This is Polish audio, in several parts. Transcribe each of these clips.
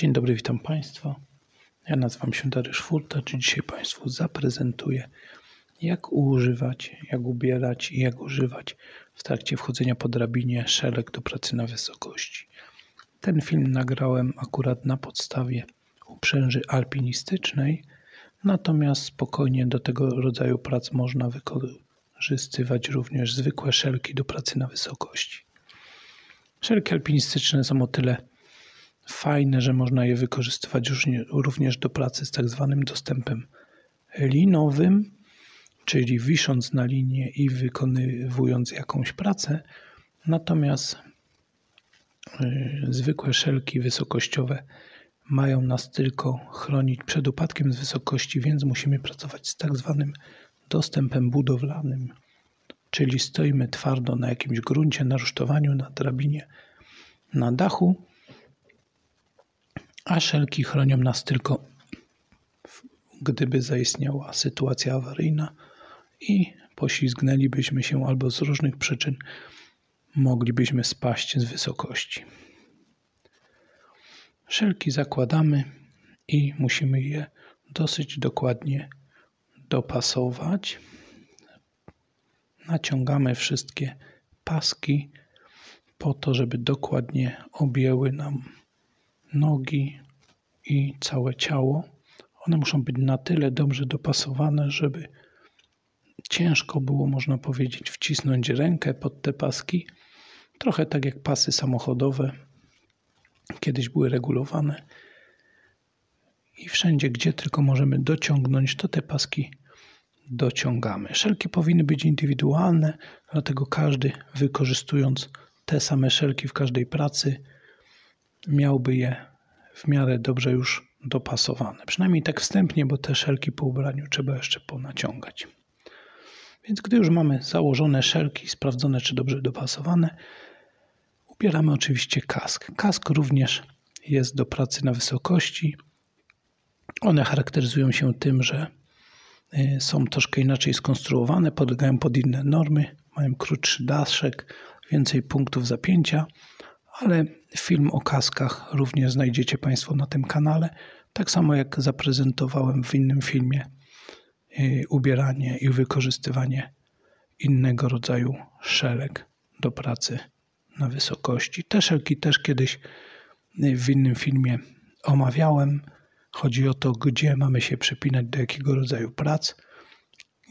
Dzień dobry, witam Państwa. Ja nazywam się Dariusz Furtacz i dzisiaj Państwu zaprezentuję, jak używać, jak ubierać i jak używać w trakcie wchodzenia po drabinie szelek do pracy na wysokości. Ten film nagrałem akurat na podstawie uprzęży alpinistycznej, natomiast spokojnie do tego rodzaju prac można wykorzystywać również zwykłe szelki do pracy na wysokości. Szelki alpinistyczne są o tyle fajne, że można je wykorzystywać również do pracy z tak zwanym dostępem linowym, czyli wisząc na linię i wykonywując jakąś pracę. Natomiast y, zwykłe szelki wysokościowe mają nas tylko chronić przed upadkiem z wysokości, więc musimy pracować z tak zwanym dostępem budowlanym, czyli stoimy twardo na jakimś gruncie, na rusztowaniu, na drabinie, na dachu a szelki chronią nas tylko, gdyby zaistniała sytuacja awaryjna i poślizgnęlibyśmy się albo z różnych przyczyn moglibyśmy spaść z wysokości. Szelki zakładamy i musimy je dosyć dokładnie dopasować. Naciągamy wszystkie paski po to, żeby dokładnie objęły nam nogi i całe ciało. One muszą być na tyle dobrze dopasowane, żeby ciężko było, można powiedzieć, wcisnąć rękę pod te paski. Trochę tak jak pasy samochodowe kiedyś były regulowane. I wszędzie, gdzie tylko możemy dociągnąć, to te paski dociągamy. Szelki powinny być indywidualne, dlatego każdy wykorzystując te same szelki w każdej pracy miałby je w miarę dobrze już dopasowane. Przynajmniej tak wstępnie, bo te szelki po ubraniu trzeba jeszcze ponaciągać. Więc gdy już mamy założone szelki, sprawdzone czy dobrze dopasowane, ubieramy oczywiście kask. Kask również jest do pracy na wysokości. One charakteryzują się tym, że y, są troszkę inaczej skonstruowane, podlegają pod inne normy, mają krótszy daszek, więcej punktów zapięcia, ale film o kaskach również znajdziecie Państwo na tym kanale. Tak samo jak zaprezentowałem w innym filmie y, ubieranie i wykorzystywanie innego rodzaju szelek do pracy na wysokości. Te szelki też kiedyś y, w innym filmie omawiałem. Chodzi o to, gdzie mamy się przypinać do jakiego rodzaju prac,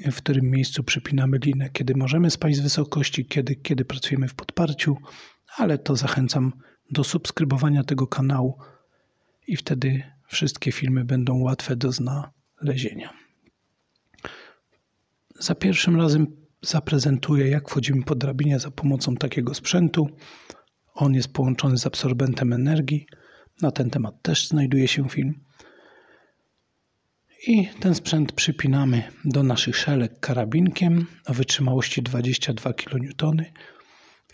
w którym miejscu przypinamy linę, kiedy możemy spaść z wysokości, kiedy, kiedy pracujemy w podparciu, ale to zachęcam do subskrybowania tego kanału i wtedy wszystkie filmy będą łatwe do znalezienia. Za pierwszym razem zaprezentuję, jak wchodzimy po drabinie za pomocą takiego sprzętu. On jest połączony z absorbentem energii. Na ten temat też znajduje się film. I ten sprzęt przypinamy do naszych szelek karabinkiem o wytrzymałości 22 kN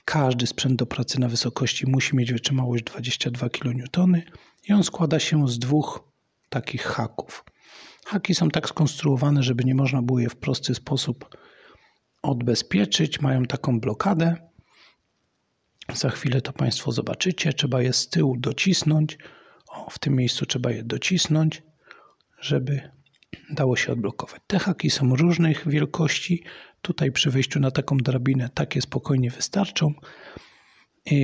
każdy sprzęt do pracy na wysokości musi mieć wytrzymałość 22 kN i on składa się z dwóch takich haków. Haki są tak skonstruowane, żeby nie można było je w prosty sposób odbezpieczyć. Mają taką blokadę. Za chwilę to Państwo zobaczycie. Trzeba je z tyłu docisnąć. O, w tym miejscu trzeba je docisnąć, żeby dało się odblokować. Te haki są różnych wielkości. Tutaj przy wejściu na taką drabinę takie spokojnie wystarczą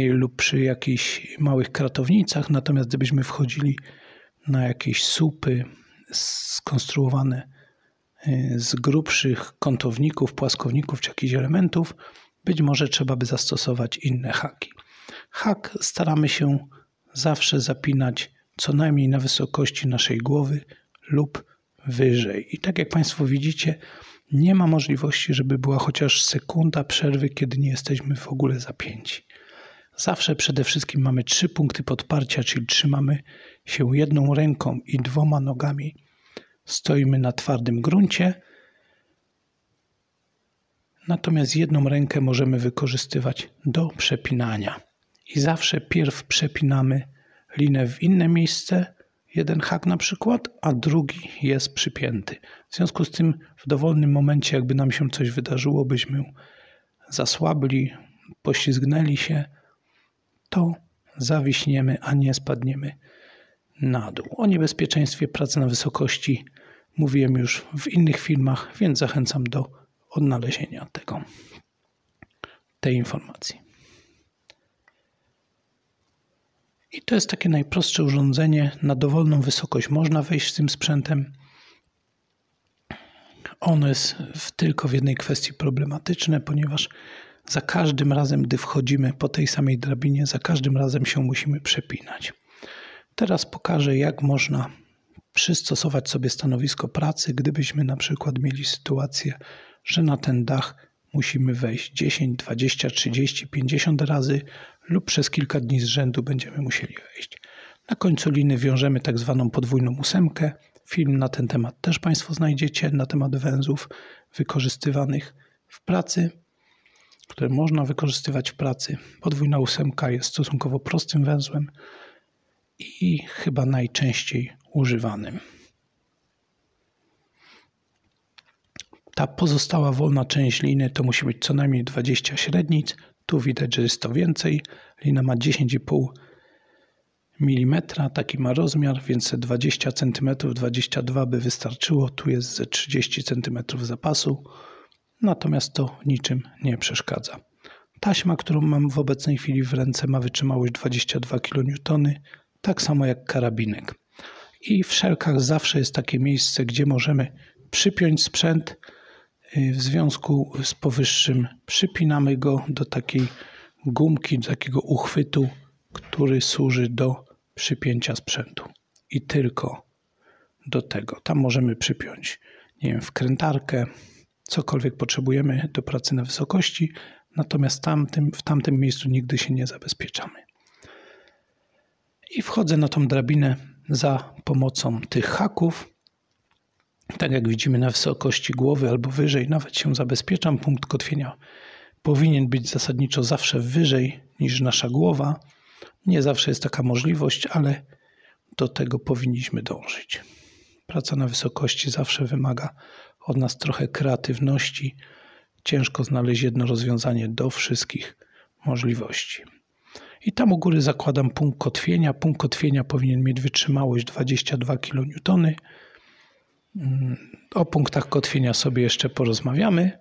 lub przy jakichś małych kratownicach. Natomiast gdybyśmy wchodzili na jakieś słupy skonstruowane y, z grubszych kątowników, płaskowników czy jakichś elementów, być może trzeba by zastosować inne haki. Hak staramy się zawsze zapinać co najmniej na wysokości naszej głowy lub wyżej. I tak jak Państwo widzicie, nie ma możliwości, żeby była chociaż sekunda przerwy, kiedy nie jesteśmy w ogóle zapięci. Zawsze przede wszystkim mamy trzy punkty podparcia, czyli trzymamy się jedną ręką i dwoma nogami. Stoimy na twardym gruncie. Natomiast jedną rękę możemy wykorzystywać do przepinania. I zawsze pierw przepinamy linę w inne miejsce, jeden hak na przykład, a drugi jest przypięty. W związku z tym w dowolnym momencie, jakby nam się coś wydarzyło, byśmy zasłabli, poślizgnęli się, to zawiśniemy, a nie spadniemy na dół. O niebezpieczeństwie pracy na wysokości mówiłem już w innych filmach, więc zachęcam do odnalezienia tego, tej informacji. I to jest takie najprostsze urządzenie. Na dowolną wysokość można wejść z tym sprzętem. Ono jest w, tylko w jednej kwestii problematyczne, ponieważ za każdym razem, gdy wchodzimy po tej samej drabinie, za każdym razem się musimy przepinać. Teraz pokażę, jak można przystosować sobie stanowisko pracy, gdybyśmy na przykład mieli sytuację, że na ten dach musimy wejść 10, 20, 30, 50 razy lub przez kilka dni z rzędu będziemy musieli wejść. Na końcu liny wiążemy tak zwaną podwójną ósemkę. Film na ten temat też Państwo znajdziecie, na temat węzłów wykorzystywanych w pracy, które można wykorzystywać w pracy. Podwójna ósemka jest stosunkowo prostym węzłem i chyba najczęściej używanym. Ta pozostała wolna część liny to musi być co najmniej 20 średnic. Tu widać, że jest to więcej. Lina ma 10,5 mm, taki ma rozmiar, więc 20 cm, 22 by wystarczyło. Tu jest ze 30 cm zapasu, natomiast to niczym nie przeszkadza. Taśma, którą mam w obecnej chwili w ręce, ma wytrzymałość 22 kN, tak samo jak karabinek. I w szelkach zawsze jest takie miejsce, gdzie możemy przypiąć sprzęt. W związku z powyższym przypinamy go do takiej gumki, do takiego uchwytu, który służy do przypięcia sprzętu. I tylko do tego. Tam możemy przypiąć, nie wiem, wkrętarkę, cokolwiek potrzebujemy do pracy na wysokości, natomiast tamtym, w tamtym miejscu nigdy się nie zabezpieczamy. I wchodzę na tą drabinę za pomocą tych haków. Tak jak widzimy na wysokości głowy albo wyżej, nawet się zabezpieczam. Punkt kotwienia powinien być zasadniczo zawsze wyżej niż nasza głowa. Nie zawsze jest taka możliwość, ale do tego powinniśmy dążyć. Praca na wysokości zawsze wymaga od nas trochę kreatywności. Ciężko znaleźć jedno rozwiązanie do wszystkich możliwości. I tam u góry zakładam punkt kotwienia. Punkt kotwienia powinien mieć wytrzymałość 22 kN. Mm, o punktach kotwienia sobie jeszcze porozmawiamy.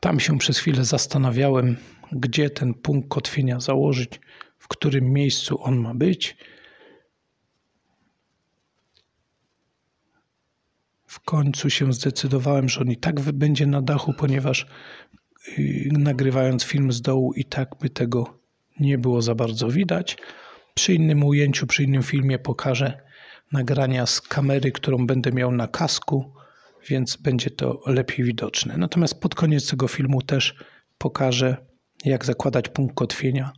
Tam się przez chwilę zastanawiałem, gdzie ten punkt kotwienia założyć, w którym miejscu on ma być. W końcu się zdecydowałem, że on i tak będzie na dachu, ponieważ y, nagrywając film z dołu i tak by tego nie było za bardzo widać. Przy innym ujęciu, przy innym filmie pokażę nagrania z kamery, którą będę miał na kasku więc będzie to lepiej widoczne. Natomiast pod koniec tego filmu też pokażę, jak zakładać punkt kotwienia,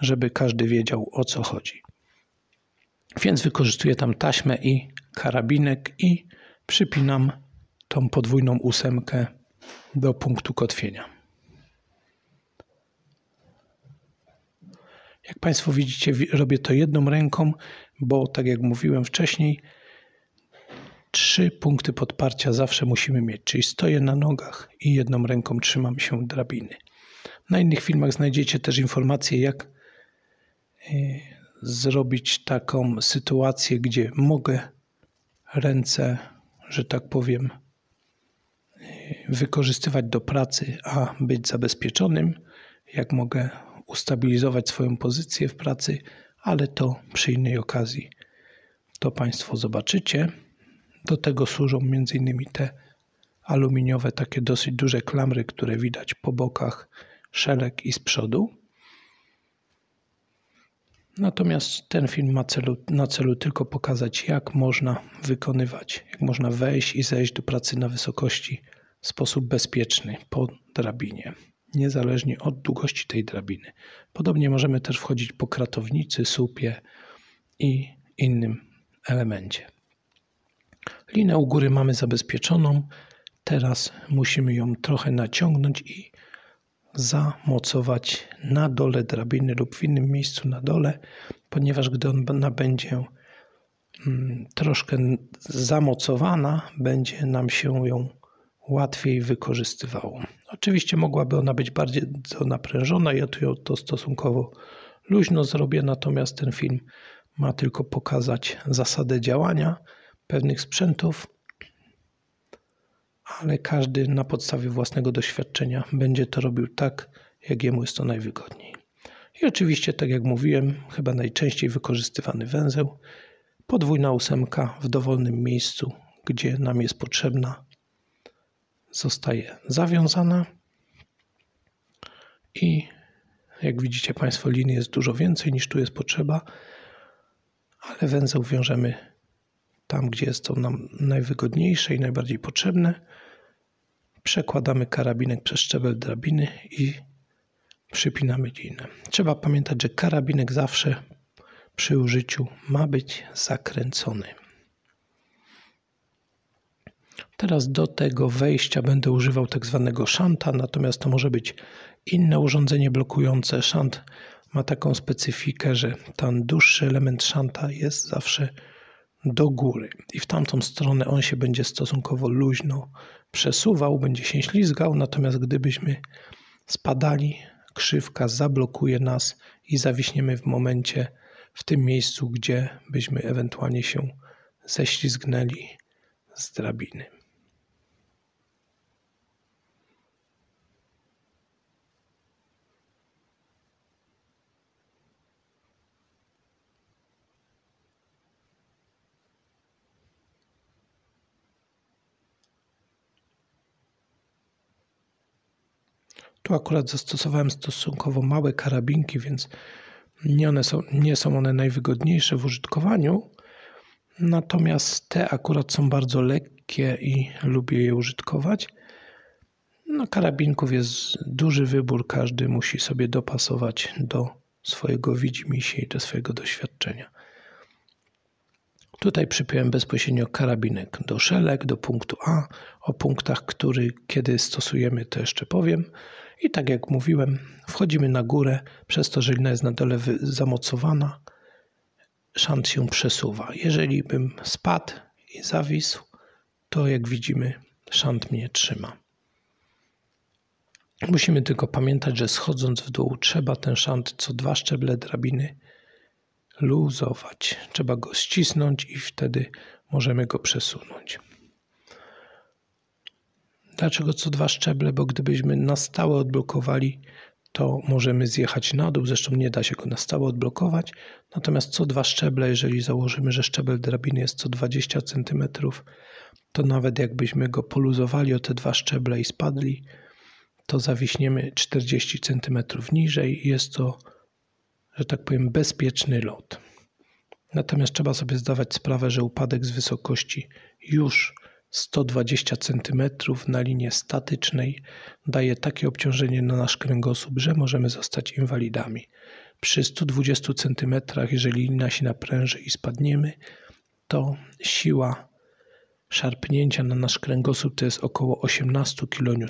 żeby każdy wiedział o co chodzi. Więc wykorzystuję tam taśmę i karabinek i przypinam tą podwójną ósemkę do punktu kotwienia. Jak Państwo widzicie, robię to jedną ręką, bo tak jak mówiłem wcześniej, trzy punkty podparcia zawsze musimy mieć, czyli stoję na nogach i jedną ręką trzymam się drabiny. Na innych filmach znajdziecie też informacje, jak e, zrobić taką sytuację, gdzie mogę ręce, że tak powiem, e, wykorzystywać do pracy, a być zabezpieczonym, jak mogę ustabilizować swoją pozycję w pracy, ale to przy innej okazji. To Państwo zobaczycie. Do tego służą m.in. te aluminiowe, takie dosyć duże klamry, które widać po bokach szelek i z przodu. Natomiast ten film ma celu, na celu tylko pokazać, jak można wykonywać, jak można wejść i zejść do pracy na wysokości w sposób bezpieczny po drabinie, niezależnie od długości tej drabiny. Podobnie możemy też wchodzić po kratownicy, słupie i innym elemencie. Linę u góry mamy zabezpieczoną. Teraz musimy ją trochę naciągnąć i zamocować na dole drabiny lub w innym miejscu na dole, ponieważ gdy ona będzie mm, troszkę zamocowana, będzie nam się ją łatwiej wykorzystywało. Oczywiście mogłaby ona być bardziej naprężona, ja tu to stosunkowo luźno zrobię, natomiast ten film ma tylko pokazać zasadę działania pewnych sprzętów, ale każdy na podstawie własnego doświadczenia będzie to robił tak, jak jemu jest to najwygodniej. I oczywiście, tak jak mówiłem, chyba najczęściej wykorzystywany węzeł, podwójna ósemka w dowolnym miejscu, gdzie nam jest potrzebna, zostaje zawiązana i jak widzicie Państwo, lin jest dużo więcej niż tu jest potrzeba, ale węzeł wiążemy tam, gdzie jest to nam najwygodniejsze i najbardziej potrzebne. Przekładamy karabinek przez szczebel drabiny i przypinamy linę. Trzeba pamiętać, że karabinek zawsze przy użyciu ma być zakręcony. Teraz do tego wejścia będę używał tak zwanego szanta, natomiast to może być inne urządzenie blokujące. Szant ma taką specyfikę, że ten dłuższy element szanta jest zawsze do góry i w tamtą stronę on się będzie stosunkowo luźno przesuwał, będzie się ślizgał, natomiast gdybyśmy spadali, krzywka zablokuje nas i zawiśniemy w momencie w tym miejscu, gdzie byśmy ewentualnie się ześlizgnęli z drabiny. Tu akurat zastosowałem stosunkowo małe karabinki, więc nie, one są, nie są one najwygodniejsze w użytkowaniu. Natomiast te akurat są bardzo lekkie i lubię je użytkować. No, karabinków jest duży wybór, każdy musi sobie dopasować do swojego widzimisię i do swojego doświadczenia. Tutaj przypiąłem bezpośrednio karabinek do szelek, do punktu A. O punktach, który kiedy stosujemy, to jeszcze powiem. I tak jak mówiłem, wchodzimy na górę, przez to, że lina jest na dole zamocowana, szant się przesuwa. Jeżeli bym spadł i zawisł, to jak widzimy, szant mnie trzyma. Musimy tylko pamiętać, że schodząc w dół, trzeba ten szant co dwa szczeble drabiny luzować. Trzeba go ścisnąć i wtedy możemy go przesunąć. Dlaczego co dwa szczeble? Bo gdybyśmy na stałe odblokowali, to możemy zjechać na dół. Zresztą nie da się go na stałe odblokować. Natomiast co dwa szczeble, jeżeli założymy, że szczebel drabiny jest co 20 cm, to nawet jakbyśmy go poluzowali o te dwa szczeble i spadli, to zawiśniemy 40 cm niżej jest to, że tak powiem, bezpieczny lot. Natomiast trzeba sobie zdawać sprawę, że upadek z wysokości już 120 cm na linii statycznej daje takie obciążenie na nasz kręgosłup, że możemy zostać inwalidami. Przy 120 cm, jeżeli linia się napręży i spadniemy, to siła szarpnięcia na nasz kręgosłup to jest około 18 kN,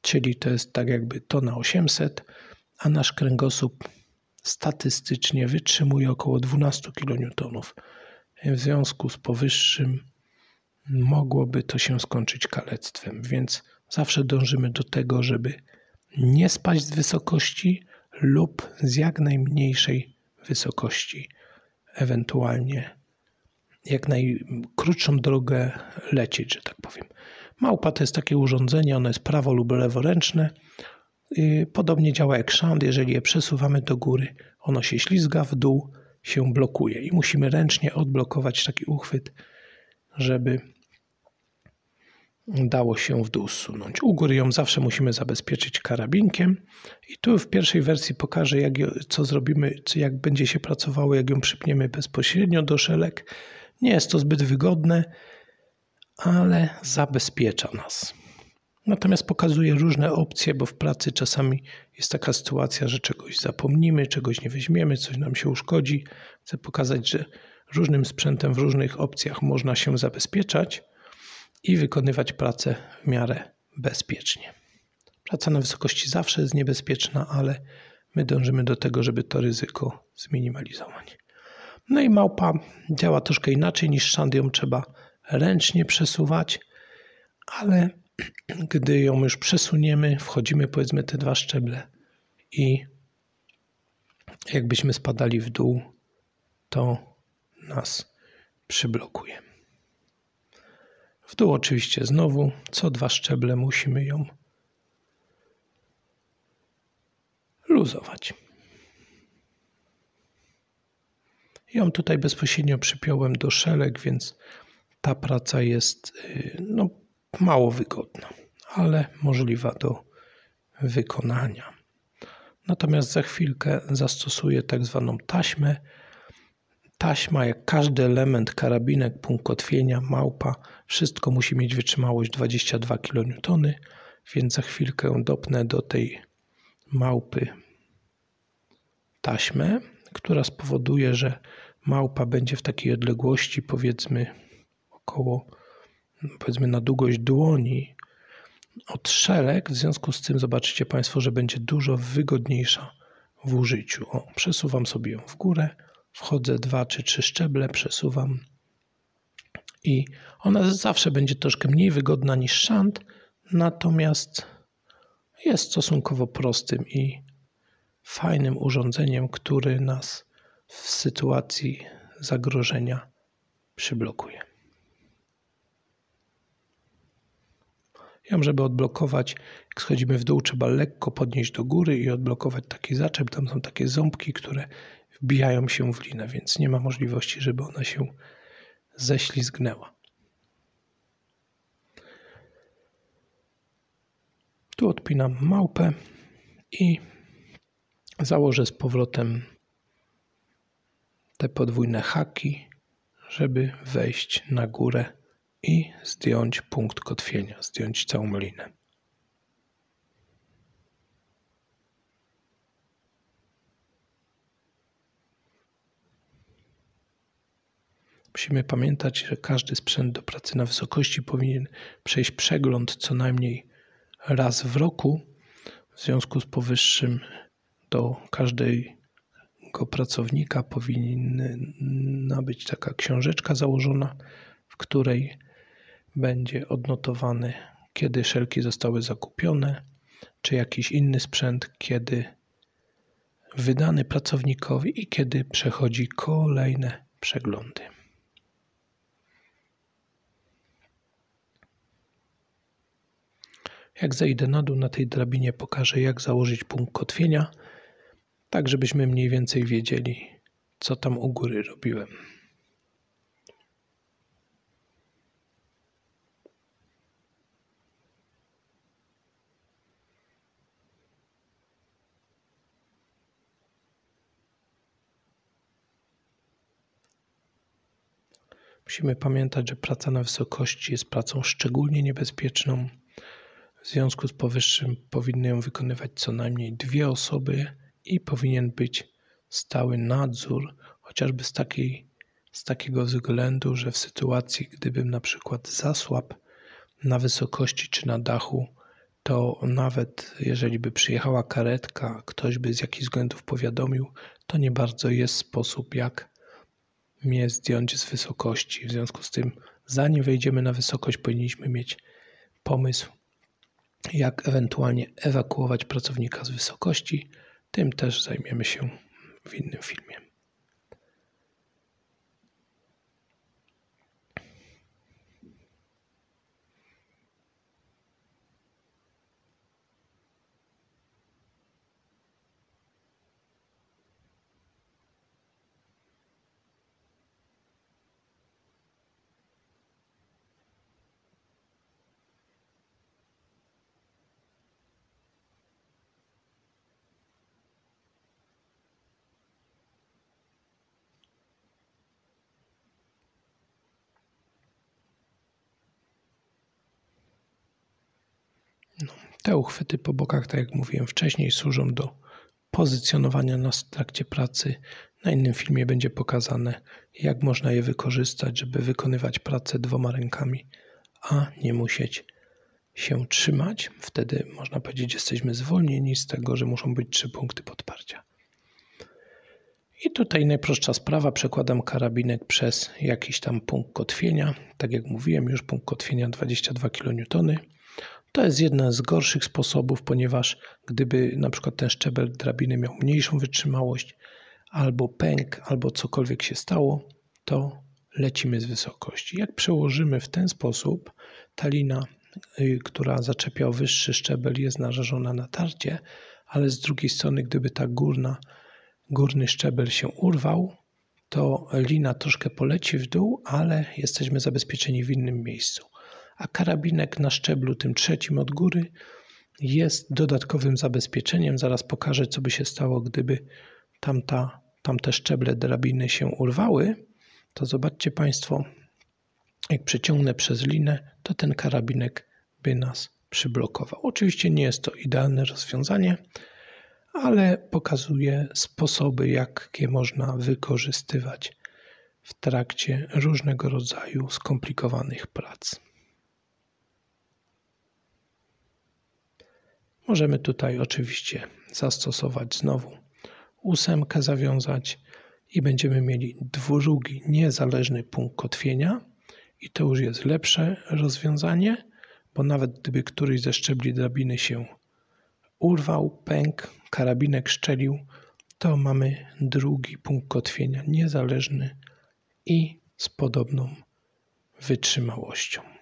czyli to jest tak jakby tona 800, a nasz kręgosłup statystycznie wytrzymuje około 12 kN. W związku z powyższym mogłoby to się skończyć kalectwem, więc zawsze dążymy do tego, żeby nie spaść z wysokości lub z jak najmniejszej wysokości, ewentualnie jak najkrótszą drogę lecieć, że tak powiem. Małpa to jest takie urządzenie, ono jest prawo lub leworęczne. Y, podobnie działa jak szand, jeżeli je przesuwamy do góry, ono się ślizga, w dół się blokuje i musimy ręcznie odblokować taki uchwyt, żeby dało się w dół zsunąć. U góry ją zawsze musimy zabezpieczyć karabinkiem i tu w pierwszej wersji pokażę jak, co zrobimy, jak będzie się pracowało, jak ją przypniemy bezpośrednio do szelek. Nie jest to zbyt wygodne, ale zabezpiecza nas. Natomiast pokazuje różne opcje, bo w pracy czasami jest taka sytuacja, że czegoś zapomnimy, czegoś nie weźmiemy, coś nam się uszkodzi. Chcę pokazać, że różnym sprzętem w różnych opcjach można się zabezpieczać i wykonywać pracę w miarę bezpiecznie. Praca na wysokości zawsze jest niebezpieczna, ale my dążymy do tego, żeby to ryzyko zminimalizować. No i małpa działa troszkę inaczej niż szand, ją trzeba ręcznie przesuwać, ale gdy ją już przesuniemy, wchodzimy powiedzmy te dwa szczeble i jakbyśmy spadali w dół, to nas przyblokuje. W dół oczywiście znowu co dwa szczeble musimy ją luzować. Ją tutaj bezpośrednio przypiąłem do szelek, więc ta praca jest y, no, mało wygodna, ale możliwa do wykonania. Natomiast za chwilkę zastosuję tak zwaną taśmę. Taśma, jak każdy element, karabinek, punkt kotwienia, małpa, wszystko musi mieć wytrzymałość 22 kN, więc za chwilkę dopnę do tej małpy taśmę, która spowoduje, że małpa będzie w takiej odległości, powiedzmy około, powiedzmy na długość dłoni od szelek. W związku z tym zobaczycie Państwo, że będzie dużo wygodniejsza w użyciu. O, przesuwam sobie ją w górę, wchodzę dwa czy trzy szczeble, przesuwam i ona zawsze będzie troszkę mniej wygodna niż szant, natomiast jest stosunkowo prostym i fajnym urządzeniem, który nas w sytuacji zagrożenia przyblokuje. Ją, żeby odblokować, jak schodzimy w dół, trzeba lekko podnieść do góry i odblokować taki zaczep. Tam są takie ząbki, które wbijają się w linę, więc nie ma możliwości, żeby ona się ześlizgnęła. Tu odpinam małpę i założę z powrotem te podwójne haki, żeby wejść na górę i zdjąć punkt kotwienia, zdjąć całą linę. Musimy pamiętać, że każdy sprzęt do pracy na wysokości powinien przejść przegląd co najmniej raz w roku. W związku z powyższym do każdego pracownika powinna być taka książeczka założona, w której będzie odnotowany, kiedy szelki zostały zakupione, czy jakiś inny sprzęt, kiedy wydany pracownikowi i kiedy przechodzi kolejne przeglądy. Jak zejdę na dół na tej drabinie, pokażę jak założyć punkt kotwienia, tak żebyśmy mniej więcej wiedzieli, co tam u góry robiłem. Musimy pamiętać, że praca na wysokości jest pracą szczególnie niebezpieczną. W związku z powyższym powinny ją wykonywać co najmniej dwie osoby i powinien być stały nadzór, chociażby z, takiej, z takiego względu, że w sytuacji, gdybym na przykład zasłab na wysokości czy na dachu, to nawet jeżeli by przyjechała karetka, ktoś by z jakichś względów powiadomił, to nie bardzo jest sposób, jak mnie zdjąć z wysokości. W związku z tym, zanim wejdziemy na wysokość, powinniśmy mieć pomysł, jak ewentualnie ewakuować pracownika z wysokości. Tym też zajmiemy się w innym filmie. No, te uchwyty po bokach, tak jak mówiłem wcześniej, służą do pozycjonowania nas w trakcie pracy. Na innym filmie będzie pokazane, jak można je wykorzystać, żeby wykonywać pracę dwoma rękami, a nie musieć się trzymać. Wtedy można powiedzieć, jesteśmy zwolnieni z tego, że muszą być trzy punkty podparcia. I tutaj najprostsza sprawa, przekładam karabinek przez jakiś tam punkt kotwienia. Tak jak mówiłem, już punkt kotwienia 22 kN. To jest jeden z gorszych sposobów, ponieważ gdyby na przykład ten szczebel drabiny miał mniejszą wytrzymałość, albo pęk, albo cokolwiek się stało, to lecimy z wysokości. Jak przełożymy w ten sposób, ta lina, y, która zaczepia wyższy szczebel, jest narażona na tarcie, ale z drugiej strony, gdyby ta górna, górny szczebel się urwał, to lina troszkę poleci w dół, ale jesteśmy zabezpieczeni w innym miejscu. A karabinek na szczeblu tym trzecim od góry jest dodatkowym zabezpieczeniem. Zaraz pokażę, co by się stało, gdyby tamta, tamte szczeble drabiny się urwały. To zobaczcie Państwo, jak przeciągnę przez linę, to ten karabinek by nas przyblokował. Oczywiście nie jest to idealne rozwiązanie, ale pokazuje sposoby, jakie można wykorzystywać w trakcie różnego rodzaju skomplikowanych prac. Możemy tutaj oczywiście zastosować znowu ósemkę, zawiązać i będziemy mieli dwudrugi niezależny punkt kotwienia i to już jest lepsze rozwiązanie, bo nawet gdyby któryś ze szczebli drabiny się urwał, pękł, karabinek szczelił, to mamy drugi punkt kotwienia niezależny i z podobną wytrzymałością.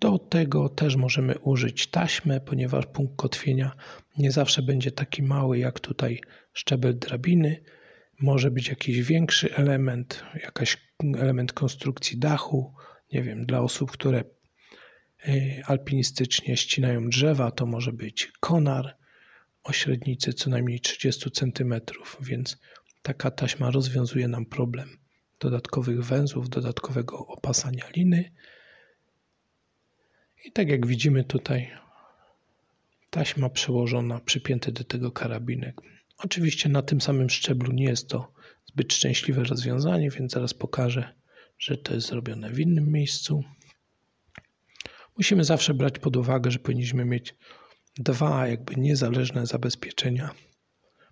Do tego też możemy użyć taśmy, ponieważ punkt kotwienia nie zawsze będzie taki mały jak tutaj szczebel drabiny. Może być jakiś większy element, jakiś element konstrukcji dachu. Nie wiem, dla osób, które y, alpinistycznie ścinają drzewa, to może być konar o średnicy co najmniej 30 cm, więc taka taśma rozwiązuje nam problem dodatkowych węzłów, dodatkowego opasania liny. I tak jak widzimy tutaj, taśma przełożona, przypięty do tego karabinek. Oczywiście na tym samym szczeblu nie jest to zbyt szczęśliwe rozwiązanie, więc zaraz pokażę, że to jest zrobione w innym miejscu. Musimy zawsze brać pod uwagę, że powinniśmy mieć dwa jakby niezależne zabezpieczenia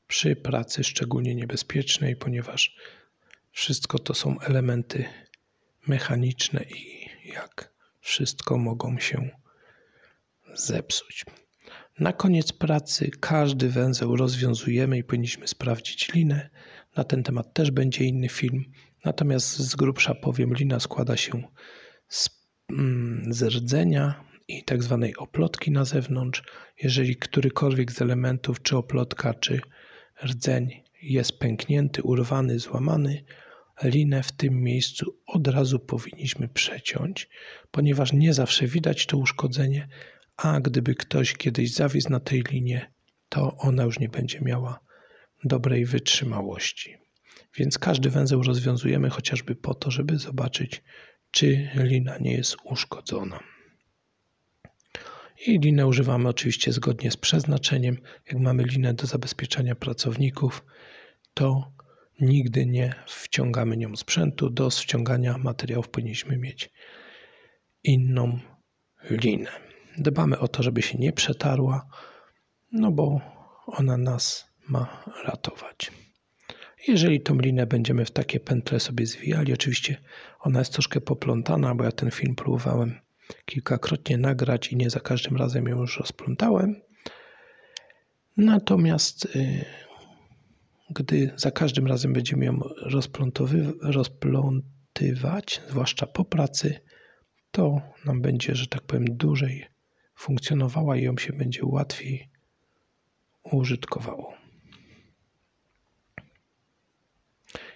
przy pracy szczególnie niebezpiecznej, ponieważ wszystko to są elementy mechaniczne i jak wszystko mogą się zepsuć. Na koniec pracy każdy węzeł rozwiązujemy i powinniśmy sprawdzić linę. Na ten temat też będzie inny film. Natomiast z grubsza powiem, lina składa się z, mm, z rdzenia i tak zwanej oplotki na zewnątrz. Jeżeli którykolwiek z elementów, czy oplotka, czy rdzeń jest pęknięty, urwany, złamany, linę w tym miejscu od razu powinniśmy przeciąć, ponieważ nie zawsze widać to uszkodzenie, a gdyby ktoś kiedyś zawisł na tej linie, to ona już nie będzie miała dobrej wytrzymałości. Więc każdy węzeł rozwiązujemy chociażby po to, żeby zobaczyć, czy lina nie jest uszkodzona. I linę używamy oczywiście zgodnie z przeznaczeniem. Jak mamy linę do zabezpieczania pracowników, to nigdy nie wciągamy nią sprzętu. Do wciągania materiałów powinniśmy mieć inną linę. Dbamy o to, żeby się nie przetarła, no bo ona nas ma ratować. Jeżeli tą linę będziemy w takie pętle sobie zwijali, oczywiście ona jest troszkę poplątana, bo ja ten film próbowałem kilkakrotnie nagrać i nie za każdym razem ją już rozplątałem. Natomiast y, gdy za każdym razem będziemy ją rozplątywać, zwłaszcza po pracy, to nam będzie, że tak powiem, dłużej funkcjonowała i ją się będzie łatwiej użytkowało.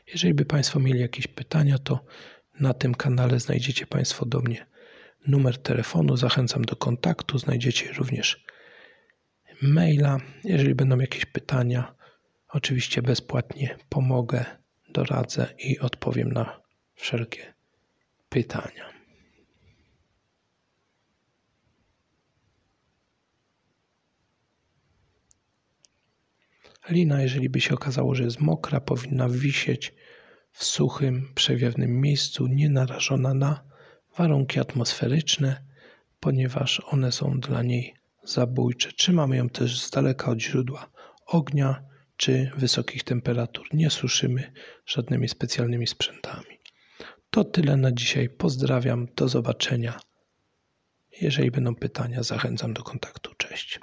Jeżeli by Państwo mieli jakieś pytania, to na tym kanale znajdziecie Państwo do mnie numer telefonu. Zachęcam do kontaktu. Znajdziecie również maila. Jeżeli będą jakieś pytania, oczywiście bezpłatnie pomogę, doradzę i odpowiem na wszelkie pytania. Lina, jeżeli by się okazało, że jest mokra, powinna wisieć w suchym, przewiewnym miejscu, nie narażona na warunki atmosferyczne, ponieważ one są dla niej zabójcze. Trzymamy ją też z daleka od źródła ognia czy wysokich temperatur. Nie suszymy żadnymi specjalnymi sprzętami. To tyle na dzisiaj. Pozdrawiam. Do zobaczenia. Jeżeli będą pytania, zachęcam do kontaktu. Cześć.